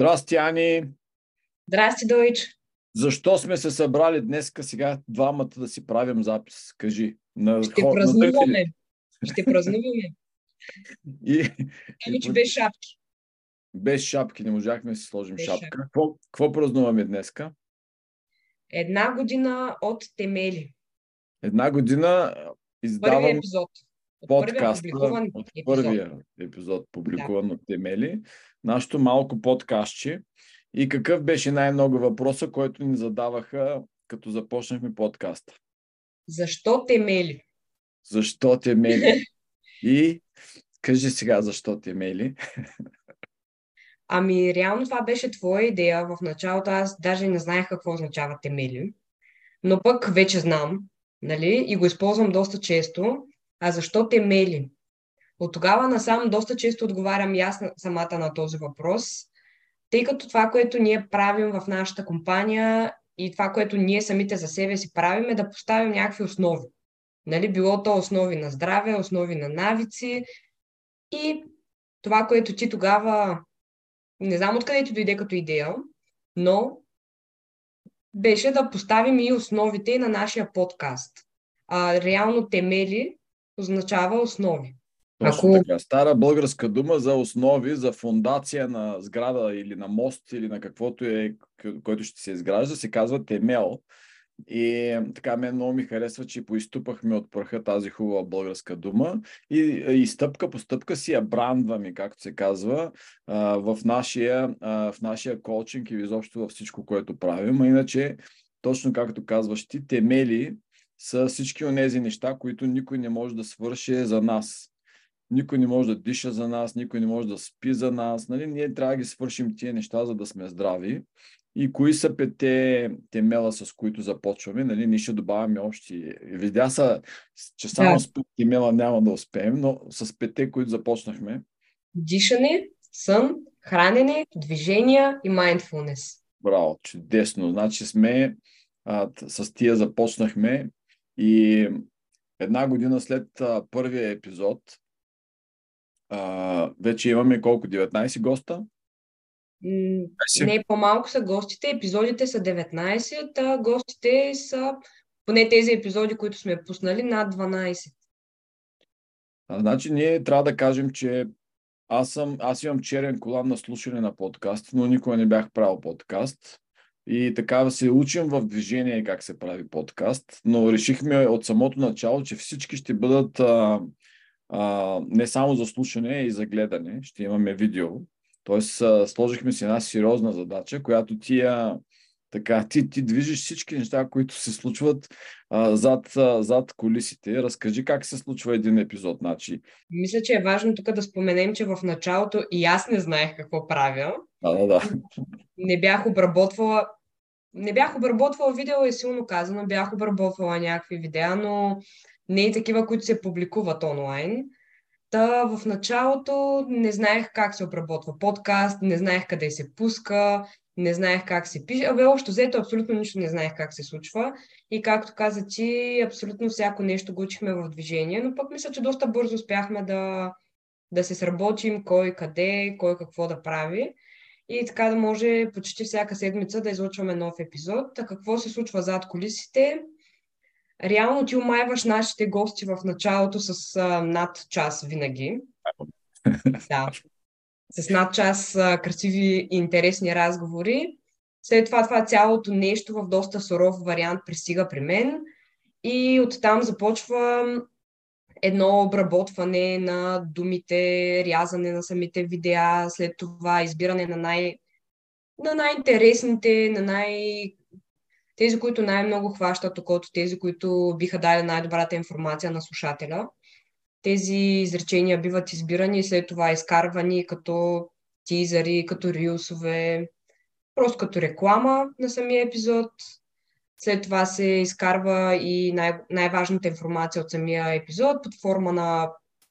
Здрасти, Ани! Здрасти, Дойч! Защо сме се събрали днес сега двамата да си правим запис? Кажи. На Ще хор, празнуваме. На Ще празнуваме. И, ами, че без шапки. Без шапки, не можахме да си сложим без шапка. шапка. Какво, какво празнуваме днеска? Една година от Темели. Една година издавам Първи епизод. От подкаста, първия от първия епизод, публикуван да. от Темели, нашето малко подкастче. И какъв беше най-много въпроса, който ни задаваха, като започнахме подкаста? Защо Темели? Защо Темели? И кажи сега защо Темели. Ами, реално това беше твоя идея. В началото аз даже не знаех какво означава темели, но пък вече знам, нали, и го използвам доста често. А защо темели? От тогава насам доста често отговарям и самата на този въпрос, тъй като това, което ние правим в нашата компания и това, което ние самите за себе си правим е да поставим някакви основи. Нали, било то основи на здраве, основи на навици и това, което ти тогава не знам откъде ти дойде като идея, но беше да поставим и основите на нашия подкаст. А, реално темели означава основи. Точно Ако... така. Стара българска дума за основи, за фундация на сграда или на мост или на каквото е, който ще се изгражда, се казва темел. И така мен много ми харесва, че поизтупахме от пръха тази хубава българска дума и, и стъпка по стъпка си я брандваме, както се казва, в нашия, в нашия коучинг и изобщо във всичко, което правим. А иначе, точно както казваш ти, темели са всички от тези неща, които никой не може да свърши за нас. Никой не може да диша за нас, никой не може да спи за нас. Нали? Ние трябва да ги свършим тия неща, за да сме здрави. И кои са пете темела, с които започваме? Нали, ние ще добавяме общи. Видя са, че само да. с пет темела няма да успеем, но с пете, които започнахме. Дишане, сън, хранене, движения и mindfulness. Браво, чудесно. Значи сме, а, с тия започнахме и една година след а, първия епизод а, вече имаме колко? 19 госта? Не, по-малко са гостите. Епизодите са 19, а гостите са, поне тези епизоди, които сме пуснали, над 12. А, значи ние трябва да кажем, че аз, съм, аз имам черен колан на слушане на подкаст, но никога не бях правил подкаст. И така се учим в движение как се прави подкаст, но решихме от самото начало, че всички ще бъдат а, а, не само за слушане, а и за гледане. Ще имаме видео. Тоест, сложихме си една сериозна задача, която ти я така, ти, ти движиш всички неща, които се случват а, зад, а, зад колисите. Разкажи как се случва един епизод. Значи. Мисля, че е важно тук да споменем, че в началото и аз не знаех какво правя. Да, да, да. Не бях обработвала не бях обработвала видео, е силно казано, бях обработвала някакви видеа, но не и такива, които се публикуват онлайн. Та в началото не знаех как се обработва подкаст, не знаех къде се пуска, не знаех как се пише. Абе, общо взето абсолютно нищо не знаех как се случва. И както каза ти, абсолютно всяко нещо го учихме в движение, но пък мисля, че доста бързо успяхме да, да се сработим кой къде, кой какво да прави. И така да може почти всяка седмица да излучваме нов епизод. А какво се случва зад колисите? реално ти омайваш нашите гости в началото с а, над час винаги. да. С над час красиви и интересни разговори. След това това цялото нещо в доста суров вариант пристига при мен и оттам започва едно обработване на думите, рязане на самите видеа, след това избиране на, най- на най-интересните, на най- тези, които най-много хващат окото, тези, които биха дали най-добрата информация на слушателя. Тези изречения биват избирани и след това изкарвани като тизъри, като рилсове, просто като реклама на самия епизод. След това се изкарва и най- най-важната информация от самия епизод под форма на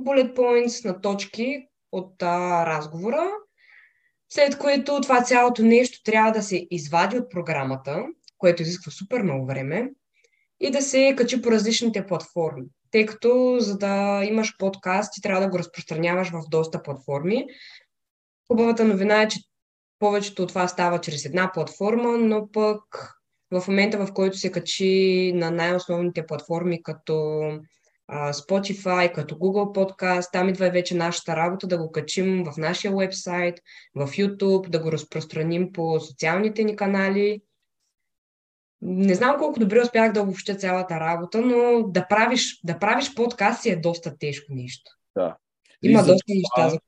bullet points, на точки от а, разговора. След което това цялото нещо трябва да се извади от програмата, което изисква супер много време, и да се качи по различните платформи. Тъй като за да имаш подкаст, ти трябва да го разпространяваш в доста платформи. Хубавата новина е, че повечето от това става чрез една платформа, но пък в момента, в който се качи на най-основните платформи, като Spotify, като Google Podcast, там идва и вече нашата работа да го качим в нашия вебсайт, в YouTube, да го разпространим по социалните ни канали. Не знам колко добре успях да обобща цялата работа, но да правиш, да правиш подкаст си е доста тежко нещо. Да. Има доста неща, за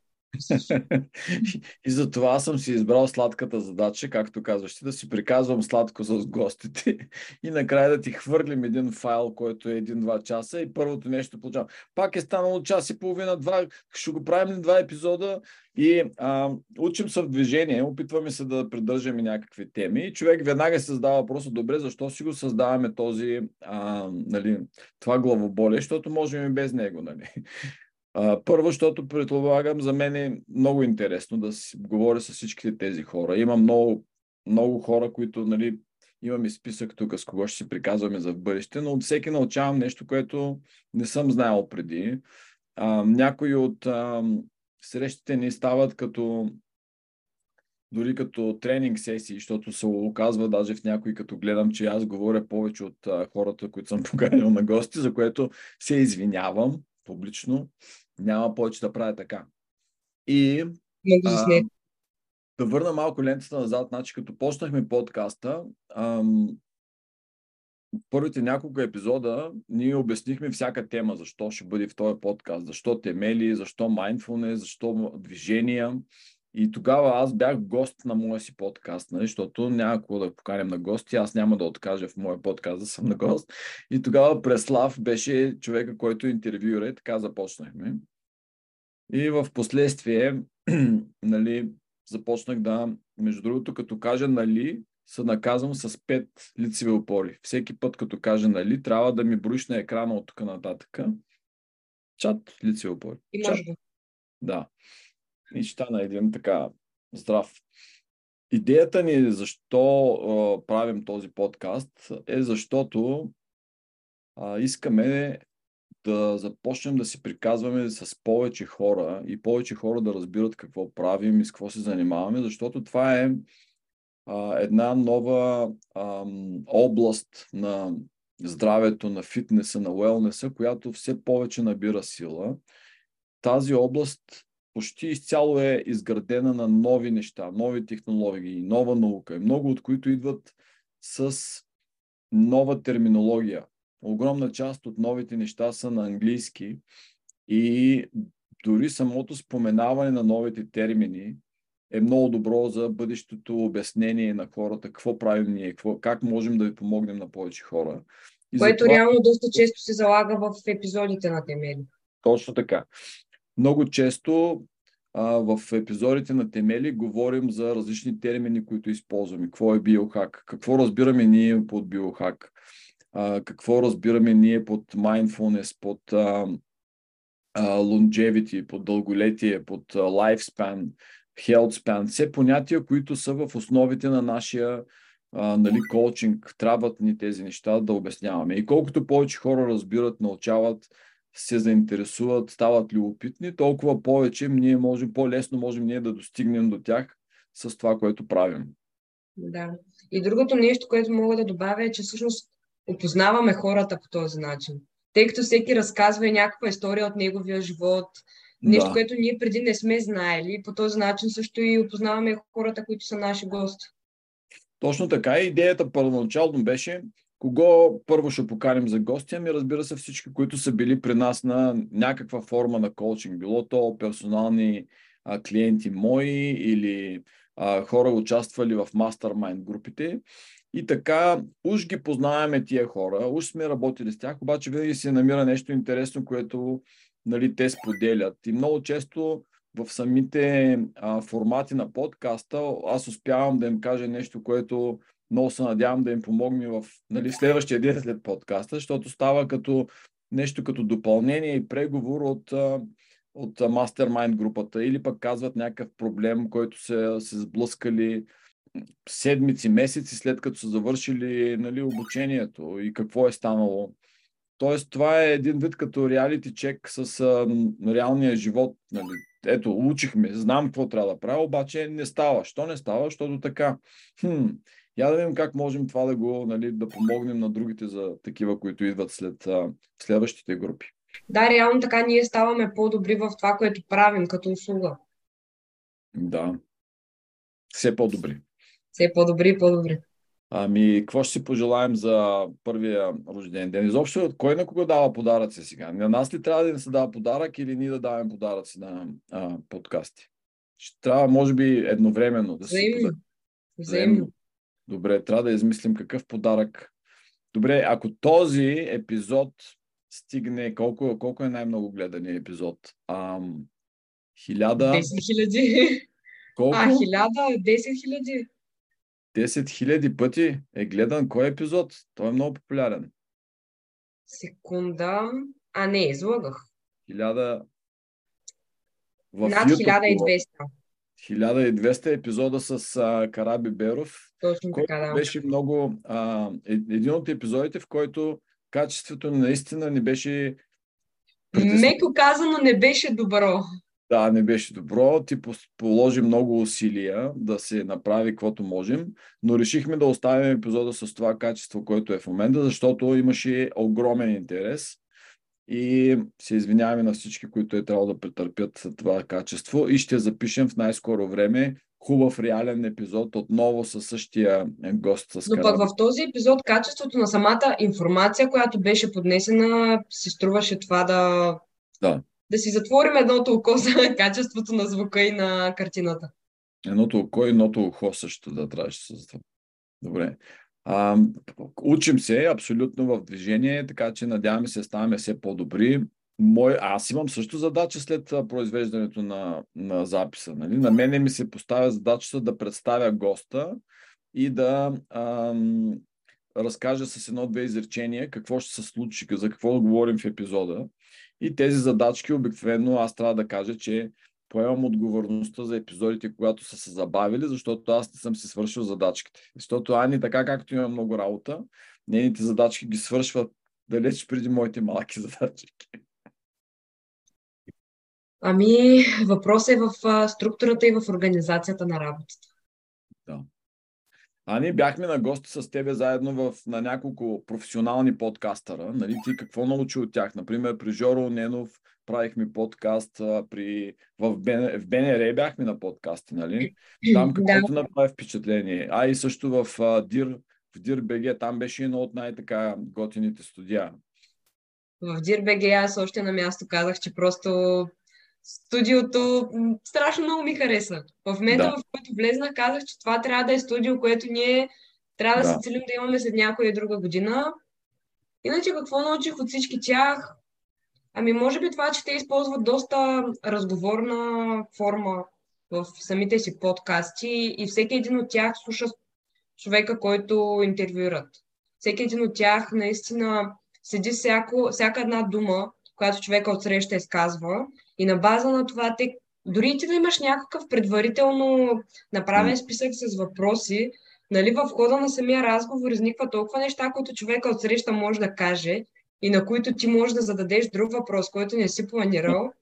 и за това съм си избрал сладката задача, както казваш ти, да си приказвам сладко с гостите и накрая да ти хвърлим един файл, който е един-два часа и първото нещо получавам. Пак е станало час и половина, два, ще го правим два епизода и а, учим се в движение, опитваме се да придържаме някакви теми и човек веднага се задава въпроса, добре, защо си го създаваме този, а, нали, това главоболие, защото можем и без него. Нали. Първо, защото предполагам, за мен е много интересно да си говоря с всичките тези хора. Има много, много хора, които нали, имаме списък тук с кого ще си приказваме за бъдеще, но от всеки научавам нещо, което не съм знаел преди. А, някои от а, срещите ни стават като дори като тренинг сесии, защото се оказва даже в някои, като гледам, че аз говоря повече от а, хората, които съм поканил на гости, за което се извинявам публично няма повече да правя така. И а, да върна малко лентата назад, значи като почнахме подкаста, ам, първите няколко епизода ние обяснихме всяка тема, защо ще бъде в този подкаст, защо темели, защо mindfulness, защо движения. И тогава аз бях гост на моя си подкаст, нали, защото няма какво да поканем на гости, аз няма да откажа в моя подкаст да съм на гост. И тогава Преслав беше човека, който интервюира и така започнахме. И в последствие, нали, започнах да, между другото, като кажа нали, се наказвам с пет лицеви опори. Всеки път, като кажа нали, трябва да ми броиш на екрана от тук нататък. Чат лицеви опори. И може да. Да. И стана един така здрав. Идеята ни защо а, правим този подкаст е защото а, искаме да започнем да си приказваме с повече хора и повече хора да разбират какво правим и с какво се занимаваме, защото това е а, една нова а, област на здравето, на фитнеса, на уелнеса, която все повече набира сила. Тази област почти изцяло е изградена на нови неща, нови технологии, нова наука, много от които идват с нова терминология огромна част от новите неща са на английски и дори самото споменаване на новите термини е много добро за бъдещето обяснение на хората, какво правим ние, какво, как можем да ви помогнем на повече хора. И Което това... реално доста често се залага в епизодите на Темели. Точно така. Много често а, в епизодите на Темели говорим за различни термини, които използваме. Какво е биохак? Какво разбираме ние под биохак? а, какво разбираме ние под mindfulness, под а, а, longevity, под дълголетие, под а, lifespan, health span, все понятия, които са в основите на нашия а, нали, коучинг. Трябват ни тези неща да обясняваме. И колкото повече хора разбират, научават, се заинтересуват, стават любопитни, толкова повече ние можем, по-лесно можем ние да достигнем до тях с това, което правим. Да. И другото нещо, което мога да добавя е, че всъщност опознаваме хората по този начин. Тъй като всеки разказва някаква история от неговия живот, нещо, да. което ние преди не сме знаели. По този начин също и опознаваме хората, които са наши гости. Точно така. Идеята първоначално беше кого първо ще поканим за гости, ами разбира се всички, които са били при нас на някаква форма на коучинг. Било то персонални а, клиенти мои или а, хора участвали в мастермайнд групите. И така, уж ги познаваме тия хора, уж сме работили с тях, обаче винаги се намира нещо интересно, което нали, те споделят. И много често в самите а, формати на подкаста аз успявам да им кажа нещо, което много се надявам да им помогне в нали, следващия ден след подкаста, защото става като нещо като допълнение и преговор от, от мастермайнд групата или пък казват някакъв проблем, който се, се сблъскали седмици, месеци след като са завършили нали, обучението и какво е станало. Тоест, това е един вид като реалити чек с а, реалния живот. Нали. Ето, учихме, знам какво трябва да правя, обаче не става. Що не става? Защото така. Хм, я да видим как можем това да го, нали, да помогнем на другите за такива, които идват след а, следващите групи. Да, реално така ние ставаме по-добри в това, което правим като услуга. Да. Все по-добри. Все по-добри и по-добри. Ами, какво ще си пожелаем за първия рожден ден? Изобщо, кой на кого дава подаръци сега? На нас ли трябва да ни се дава подарък или ние да даваме подаръци на а, подкасти? Ще трябва, може би, едновременно да се Взаимно. Взаимно. Добре, трябва да измислим какъв подарък. Добре, ако този епизод стигне, колко, колко е най-много гледания епизод? Ам, хиляда... 10 хиляди. Колко? А, хиляда, 10 хиляди. 10 хиляди пъти е гледан кой епизод? Той е много популярен. Секунда. А, не, излагах. Хиляда... В Над YouTube 1200. 1200 епизода с а, Караби Беров. Точно така, да. Беше много... А, е, един от епизодите, в който качеството наистина не беше... Меко казано не беше добро. Да, не беше добро. Ти положи много усилия да се направи каквото можем, но решихме да оставим епизода с това качество, което е в момента, защото имаше огромен интерес и се извиняваме на всички, които е трябвало да претърпят това качество и ще запишем в най-скоро време хубав реален епизод отново със същия гост с Но пък в този епизод качеството на самата информация, която беше поднесена, се струваше това да, да. Да си затворим едното око за качеството на звука и на картината. Едното око и едното ухо също да трябваше да се. Добре. А, учим се абсолютно в движение, така че надяваме се ставаме все по-добри. Мой, аз имам също задача след произвеждането на, на записа. Нали? На мене ми се поставя задачата да представя госта и да ам, разкажа с едно-две изречения какво ще се случи, за какво говорим в епизода. И тези задачки обикновено аз трябва да кажа, че поемам отговорността за епизодите, когато са се забавили, защото аз не съм си свършил задачките. Защото Ани, така както има много работа, нейните задачки ги свършват далеч преди моите малки задачки. Ами, въпросът е в структурата и в организацията на работата. Да. А ние бяхме на гости с тебе заедно в, на няколко професионални подкастъра. Нали? Ти какво научи от тях? Например, при Жоро Ненов правихме подкаст, при, в, БН, в БНР бяхме на подкасти, нали? Там каквото да. направи впечатление. А и също в Дир, в Дир БГ, там беше едно от най-така готините студия. В Дир БГ аз още на място казах, че просто студиото страшно много ми хареса. В момента, да. в който влезнах, казах, че това трябва да е студио, което ние трябва да, да се целим да имаме след някоя друга година. Иначе какво научих от всички тях? Ами може би това, че те използват доста разговорна форма в самите си подкасти и всеки един от тях слуша човека, който интервюират. Всеки един от тях наистина седи всяко, всяка една дума, която човека отсреща изказва и на база на това те, дори ти да имаш някакъв предварително направен списък с въпроси, нали, в хода на самия разговор изниква толкова неща, които човека отсреща може да каже и на които ти можеш да зададеш друг въпрос, който не си планирал.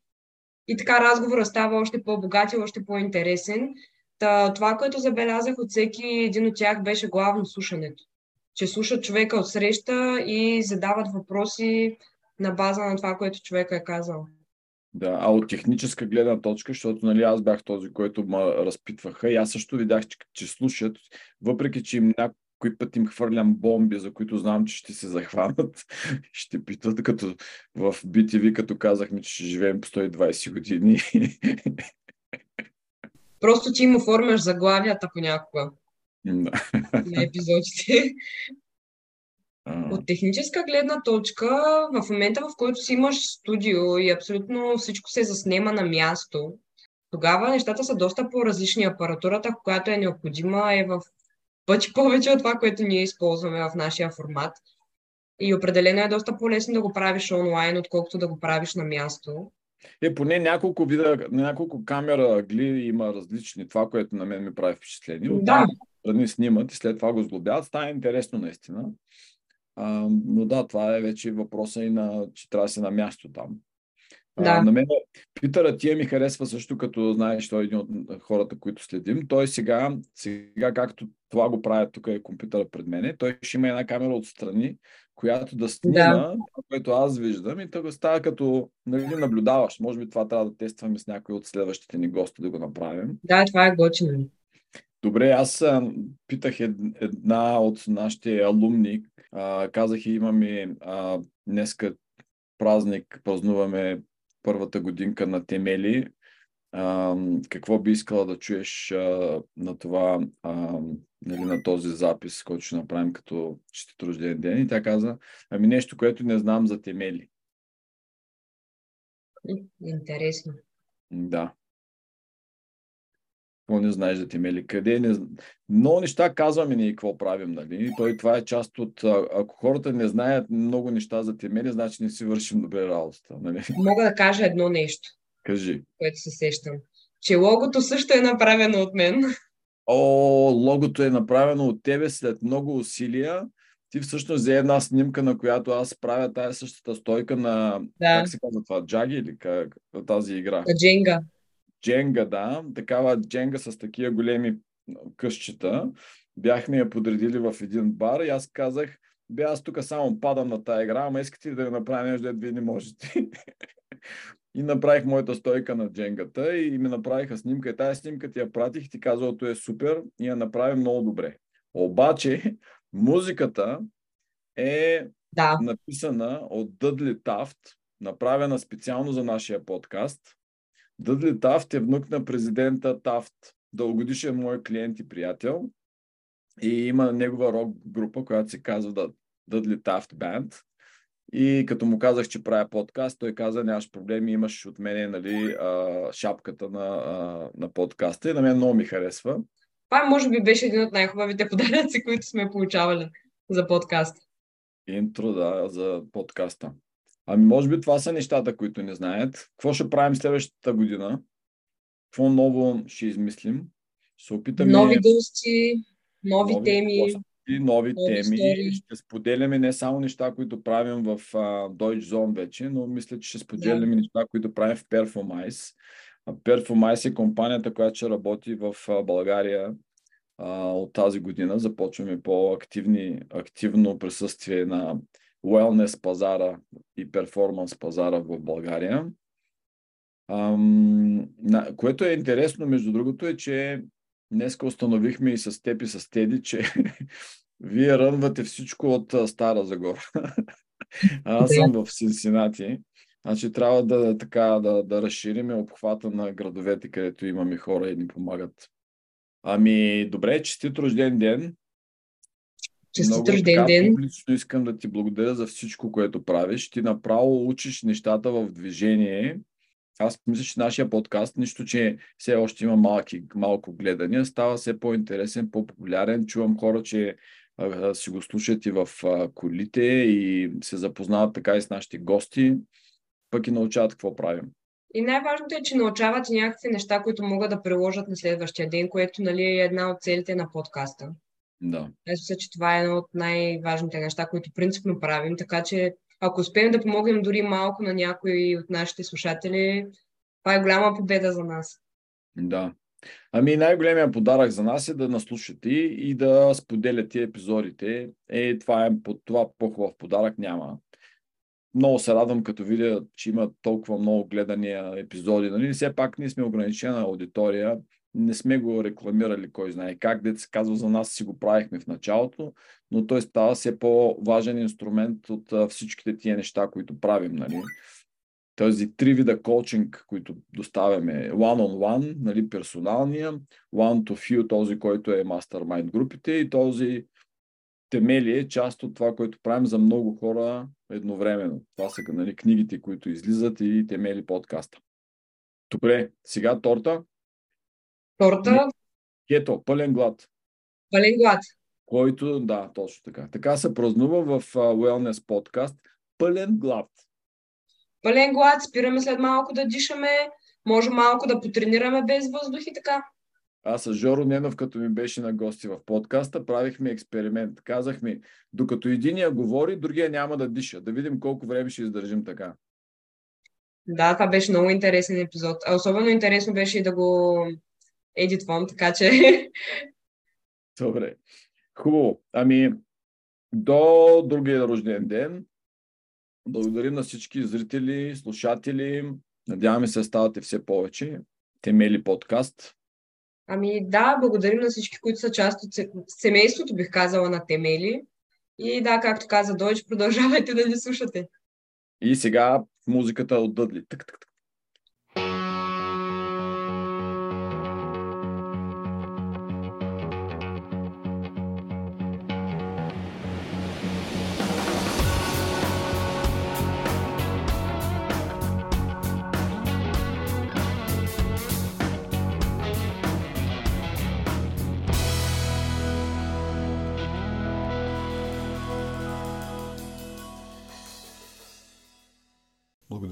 И така разговорът става още по-богат и още по-интересен. Та, това, което забелязах от всеки един от тях, беше главно слушането. Че слушат човека от среща и задават въпроси на база на това, което човека е казал. Да, а от техническа гледна точка, защото нали, аз бях този, който ме разпитваха и аз също видях, че, че слушат, въпреки че им някой път им хвърлям бомби, за които знам, че ще се захванат, ще питат, като в BTV, като казахме, че ще живеем по 120 години. Просто ти им оформяш заглавията понякога. Да. На епизодите. От техническа гледна точка, в момента в който си имаш студио и абсолютно всичко се заснема на място, тогава нещата са доста по-различни. Апаратурата, която е необходима, е в пъти повече от това, което ние използваме в нашия формат. И определено е доста по-лесно да го правиш онлайн, отколкото да го правиш на място. Е, поне няколко вида, няколко камера гли има различни. Това, което на мен ми прави впечатление. Да. Страни снимат и след това го сглобяват. Става интересно наистина. А, но да, това е вече въпроса и на, че трябва да се на място там. Да. А, на мен Питъра тия ми харесва също, като знаеш, той е един от хората, които следим. Той сега, сега както това го правят, тук е компютъра пред мене, той ще има една камера отстрани, която да снима Да. което аз виждам и то става като нали, наблюдаваш. Може би това трябва да тестваме с някой от следващите ни гости да го направим. Да, това е готино. Добре, аз а, питах ед- една от нашите алумни. А, казах и имаме а, днеска празник, празнуваме първата годинка на Темели. А, какво би искала да чуеш а, на това, а, нали, на този запис, който ще направим като честит рожден ден? И тя каза, ами нещо, което не знам за Темели. Интересно. Да. Какво не знаеш за Темели? Къде не... Много неща казваме ние какво правим, нали? И Той, това е част от... Ако хората не знаят много неща за Темели, значи не си вършим добре работата, нали? Мога да кажа едно нещо, Кажи. което се сещам. Че логото също е направено от мен. О, логото е направено от тебе след много усилия. Ти всъщност взе една снимка, на която аз правя тая същата стойка на... Да. Как се казва това? Джаги или как? Тази игра? На Дженга. Дженга, да. Такава дженга с такива големи къщчета. Бяхме я подредили в един бар и аз казах, бе, аз тук само падам на тая игра, ама искате ли да я направя нещо, вие не можете. и направих моята стойка на дженгата и ми направиха снимка. И тази снимка ти я пратих и ти казалото е супер и я направи много добре. Обаче, музиката е Да. написана от Дъдли Тафт, направена специално за нашия подкаст. Дъдли Тафт е внук на президента Тафт, дългогодишен мой клиент и приятел. И има негова рок група, която се казва Дъдли Тафт Банд. И като му казах, че правя подкаст, той каза, нямаш проблеми, имаш от мене нали, а, шапката на, а, на подкаста. И на мен много ми харесва. Това може би беше един от най-хубавите подаръци, които сме получавали за подкаст. Интро, да, за подкаста. Ами, може би това са нещата, които не знаят. Какво ще правим следващата година? Какво ново ще измислим? Ще опитаме Нови гости, нови, нови теми. гости, нови, нови теми. истории. Ще споделяме не само неща, които правим в uh, Deutsche Zone вече, но мисля, че ще споделяме неща, които правим в Performice. Performice е компанията, която ще работи в а, България а, от тази година. Започваме по-активни, активно присъствие на wellness пазара и перформанс пазара в България. Ам, на, което е интересно, между другото, е, че днеска установихме и с теб и с Теди, че вие рънвате всичко от Стара Загора. Аз съм в Синсинати. Значи трябва да, така, да, да разшириме обхвата на градовете, където имаме хора и ни помагат. Ами, добре, честит рожден ден. Честит рожден ден. публично искам да ти благодаря за всичко, което правиш. Ти направо учиш нещата в движение. Аз мисля, че нашия подкаст, нищо, че все още има малки, малко гледания, става все по-интересен, по-популярен. Чувам хора, че а, си го слушат и в а, колите и се запознават така и с нашите гости, пък и научават какво правим. И най-важното е, че научават и някакви неща, които могат да приложат на следващия ден, което нали, е една от целите на подкаста. Да. Аз мисля, че това е едно от най-важните неща, които принципно правим, така че ако успеем да помогнем дори малко на някои от нашите слушатели, това е голяма победа за нас. Да. Ами най-големия подарък за нас е да наслушате и да споделяте епизодите. Е, това е под това по-хубав подарък няма. Много се радвам, като видя, че има толкова много гледания епизоди. Нали? Все пак ние сме ограничена аудитория. Не сме го рекламирали, кой знае как. Се казва за нас, си го правихме в началото, но той става все по-важен инструмент от всичките тия неща, които правим. Нали? Този три вида коучинг, които доставяме. One-on-one, нали, персоналния, one-to-few, този, който е mastermind групите и този темели е част от това, което правим за много хора едновременно. Това са нали, книгите, които излизат и темели подкаста. Добре, сега торта. Торта, Кето, пълен глад. пълен глад. Който, да, точно така. Така се празнува в uh, Wellness подкаст. Пълен глад. Пълен глад, спираме след малко да дишаме, може малко да потренираме без въздух и така. Аз с Жоро Ненов, като ми беше на гости в подкаста, правихме експеримент. Казахме, докато единия говори, другия няма да диша. Да видим колко време ще издържим така. Да, това беше много интересен епизод. А особено интересно беше и да го едитвам, така че... Добре. Хубаво. Ами, до другия рожден ден. Благодарим на всички зрители, слушатели. Надяваме се ставате все повече. Темели подкаст. Ами да, благодарим на всички, които са част от семейството, бих казала, на Темели. И да, както каза Дойч, продължавайте да ни слушате. И сега музиката от Дъдли. Тък, тък, тък.